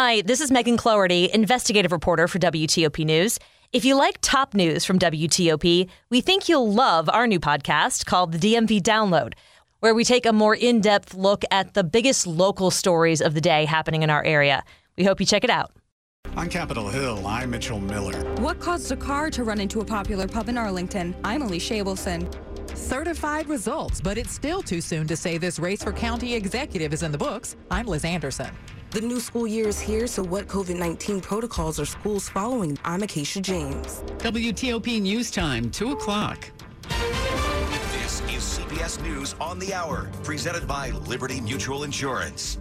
Hi, this is Megan Cloherty, investigative reporter for WTOP News. If you like top news from WTOP, we think you'll love our new podcast called the DMV Download, where we take a more in depth look at the biggest local stories of the day happening in our area. We hope you check it out. On Capitol Hill, I'm Mitchell Miller. What caused a car to run into a popular pub in Arlington? I'm Alicia Abelson. Certified results, but it's still too soon to say this race for county executive is in the books. I'm Liz Anderson. The new school year is here, so what COVID 19 protocols are schools following? I'm Acacia James. WTOP News Time, 2 o'clock. This is CBS News on the Hour, presented by Liberty Mutual Insurance.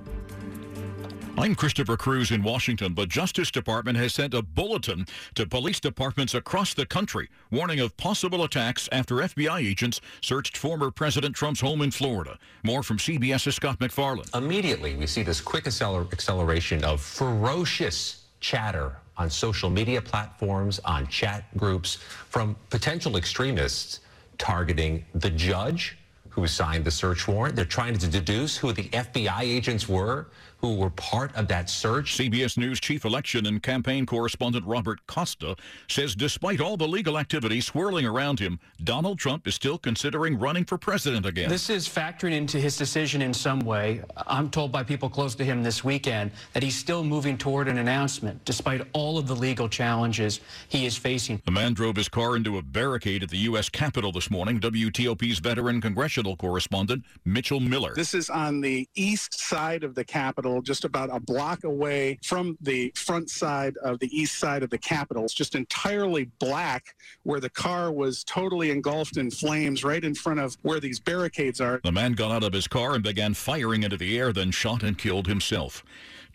I'm Christopher Cruz in Washington. The Justice Department has sent a bulletin to police departments across the country warning of possible attacks after FBI agents searched former President Trump's home in Florida. More from CBS's Scott MacFarlane. Immediately, we see this quick acceler- acceleration of ferocious chatter on social media platforms, on chat groups from potential extremists targeting the judge who signed the search warrant. They're trying to deduce who the FBI agents were who were part of that search. CBS News chief election and campaign correspondent Robert Costa says despite all the legal activity swirling around him, Donald Trump is still considering running for president again. This is factoring into his decision in some way. I'm told by people close to him this weekend that he's still moving toward an announcement despite all of the legal challenges he is facing. The man drove his car into a barricade at the U.S. Capitol this morning. WTOP's veteran congressional correspondent Mitchell Miller. This is on the east side of the Capitol, just about a block away from the front side of the east side of the Capitol. It's just entirely black where the car was totally engulfed in flames right in front of where these barricades are. The man got out of his car and began firing into the air, then shot and killed himself.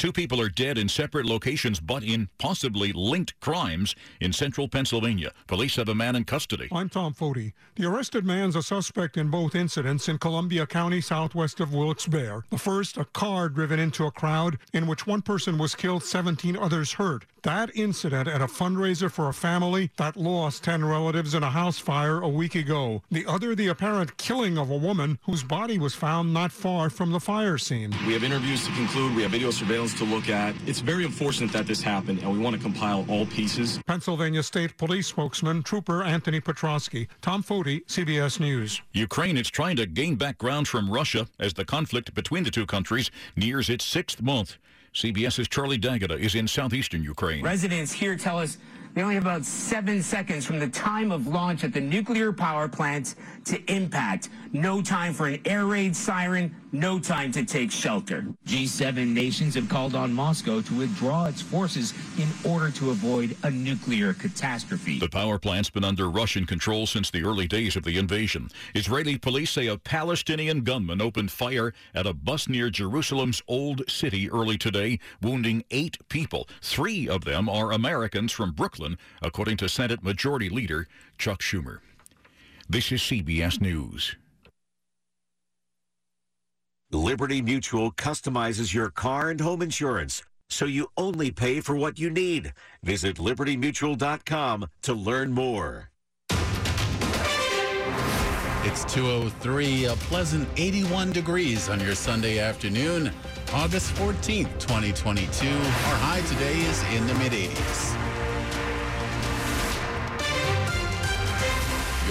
Two people are dead in separate locations, but in possibly linked crimes in central Pennsylvania. Police have a man in custody. I'm Tom Foti. The arrested man's a suspect in both incidents in Columbia County, southwest of Wilkes-Barre. The first, a car driven into a crowd in which one person was killed, 17 others hurt. That incident at a fundraiser for a family that lost 10 relatives in a house fire a week ago. The other, the apparent killing of a woman whose body was found not far from the fire scene. We have interviews to conclude. We have video surveillance to look at. It's very unfortunate that this happened, and we want to compile all pieces. Pennsylvania State Police spokesman Trooper Anthony Petrosky. Tom Foti, CBS News. Ukraine is trying to gain back ground from Russia as the conflict between the two countries nears its sixth month. CBS's Charlie D'Agata is in southeastern Ukraine. Residents here tell us they only have about seven seconds from the time of launch at the nuclear power plant to impact. No time for an air raid siren, no time to take shelter. G7 nations have called on Moscow to withdraw its forces in order to avoid a nuclear catastrophe. The power plant's been under Russian control since the early days of the invasion. Israeli police say a Palestinian gunman opened fire at a bus near Jerusalem's Old City early today, wounding eight people. Three of them are Americans from Brooklyn, according to Senate Majority Leader Chuck Schumer. This is CBS News. Liberty Mutual customizes your car and home insurance so you only pay for what you need. Visit libertymutual.com to learn more. It's 203, a pleasant 81 degrees on your Sunday afternoon, August 14th, 2022. Our high today is in the mid 80s.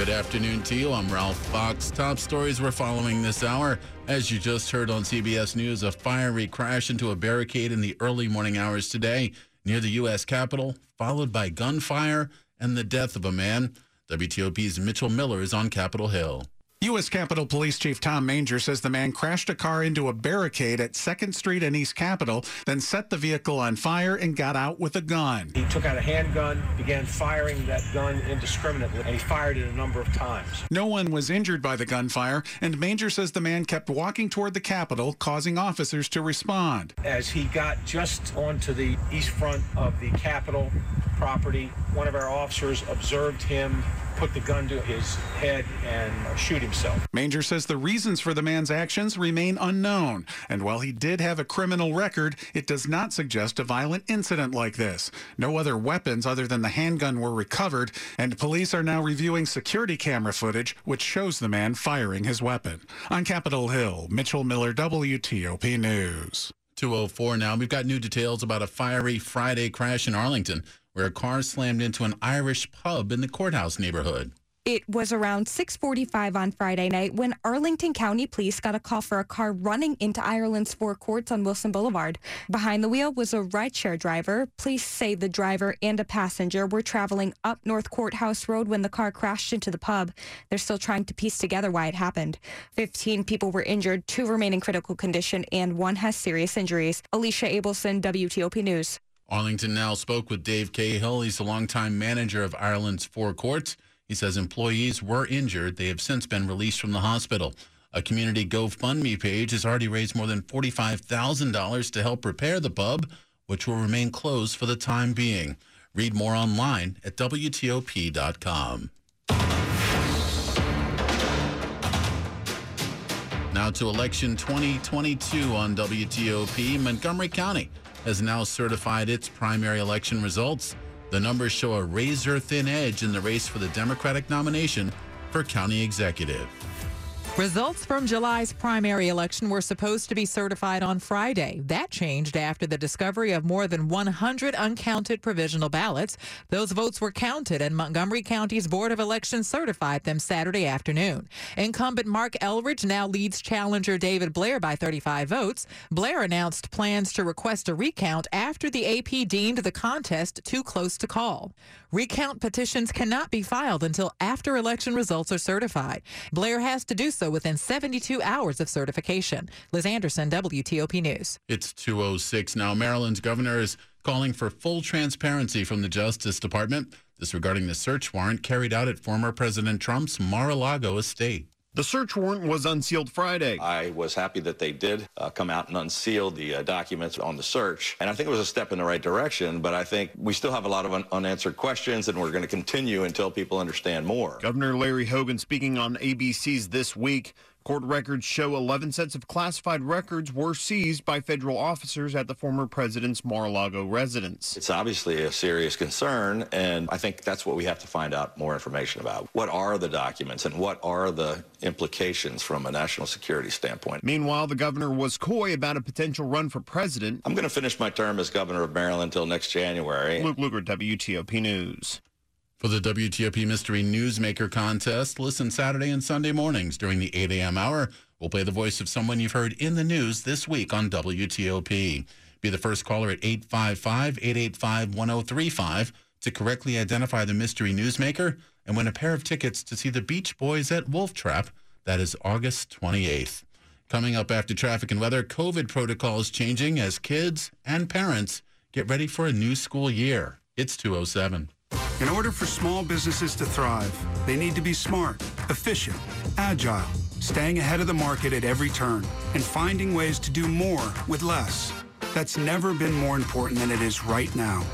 Good afternoon to you. I'm Ralph Fox. Top stories we're following this hour. As you just heard on CBS News, a fiery crash into a barricade in the early morning hours today near the U.S. Capitol, followed by gunfire and the death of a man. WTOP's Mitchell Miller is on Capitol Hill. U.S. Capitol Police Chief Tom Manger says the man crashed a car into a barricade at 2nd Street and East Capitol, then set the vehicle on fire and got out with a gun. He took out a handgun, began firing that gun indiscriminately, and he fired it a number of times. No one was injured by the gunfire, and Manger says the man kept walking toward the Capitol, causing officers to respond. As he got just onto the east front of the Capitol property, one of our officers observed him put the gun to his head and shoot himself. Manger says the reasons for the man's actions remain unknown, and while he did have a criminal record, it does not suggest a violent incident like this. No other weapons other than the handgun were recovered, and police are now reviewing security camera footage which shows the man firing his weapon. On Capitol Hill, Mitchell Miller, WTOP News. 204 now. We've got new details about a fiery Friday crash in Arlington where a car slammed into an Irish pub in the courthouse neighborhood. It was around 6:45 on Friday night when Arlington County Police got a call for a car running into Ireland's Four Courts on Wilson Boulevard. Behind the wheel was a rideshare driver. Police say the driver and a passenger were traveling up North Courthouse Road when the car crashed into the pub. They're still trying to piece together why it happened. 15 people were injured, two remain in critical condition, and one has serious injuries. Alicia Abelson, WTOP News. ARLnow spoke with Dave Cahill. He's the longtime manager of Ireland's Four Courts. He says employees were injured. They have since been released from the hospital. A community GoFundMe page has already raised more than $45,000 to help repair the pub, which will remain closed for the time being. Read more online at WTOP.com. Now to election 2022 on WTOP. Montgomery County has now certified its primary election results. The numbers show a razor thin edge in the race for the Democratic nomination for county executive. Results from July's primary election were supposed to be certified on Friday. That changed after the discovery of more than 100 uncounted provisional ballots. Those votes were counted, and Montgomery County's Board of Elections certified them Saturday afternoon. Incumbent Marc Elrich now leads challenger David Blair by 35 votes. Blair announced plans to request a recount after the AP deemed the contest too close to call. Recount petitions cannot be filed until after election results are certified. Blair has to do so within 72 hours of certification. Liz Anderson, WTOP News. It's 206 now. Maryland's governor is calling for full transparency from the Justice Department. This regarding the search warrant carried out at former President Trump's Mar-a-Lago estate. The search warrant was unsealed Friday. I was happy that they did uh, come out and unseal the uh, documents on the search. And I think it was a step in the right direction, but I think we still have a lot of un- unanswered questions, and we're going to continue until people understand more. Governor Larry Hogan speaking on ABC's This Week. Court records show 11 sets of classified records were seized by federal officers at the former president's Mar-a-Lago residence. It's obviously a serious concern, and I think that's what we have to find out more information about. What are the documents, and what are the implications from a national security standpoint? Meanwhile, the governor was coy about a potential run for president. I'm going to finish my term as governor of Maryland until next January. Luke Lukert, WTOP News. For the WTOP Mystery Newsmaker contest, listen Saturday and Sunday mornings during the 8 a.m. hour. We'll play the voice of someone you've heard in the news this week on WTOP. Be the first caller at 855 885 1035 to correctly identify the mystery newsmaker and win a pair of tickets to see the Beach Boys at Wolf Trap. That is August 28th. Coming up after traffic and weather, COVID protocols changing as kids and parents get ready for a new school year. It's 207. In order for small businesses to thrive, they need to be smart, efficient, agile, staying ahead of the market at every turn, and finding ways to do more with less. That's never been more important than it is right now.